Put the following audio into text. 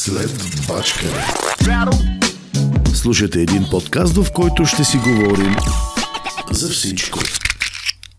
След бачка. Слушате един подкаст, в който ще си говорим за всичко.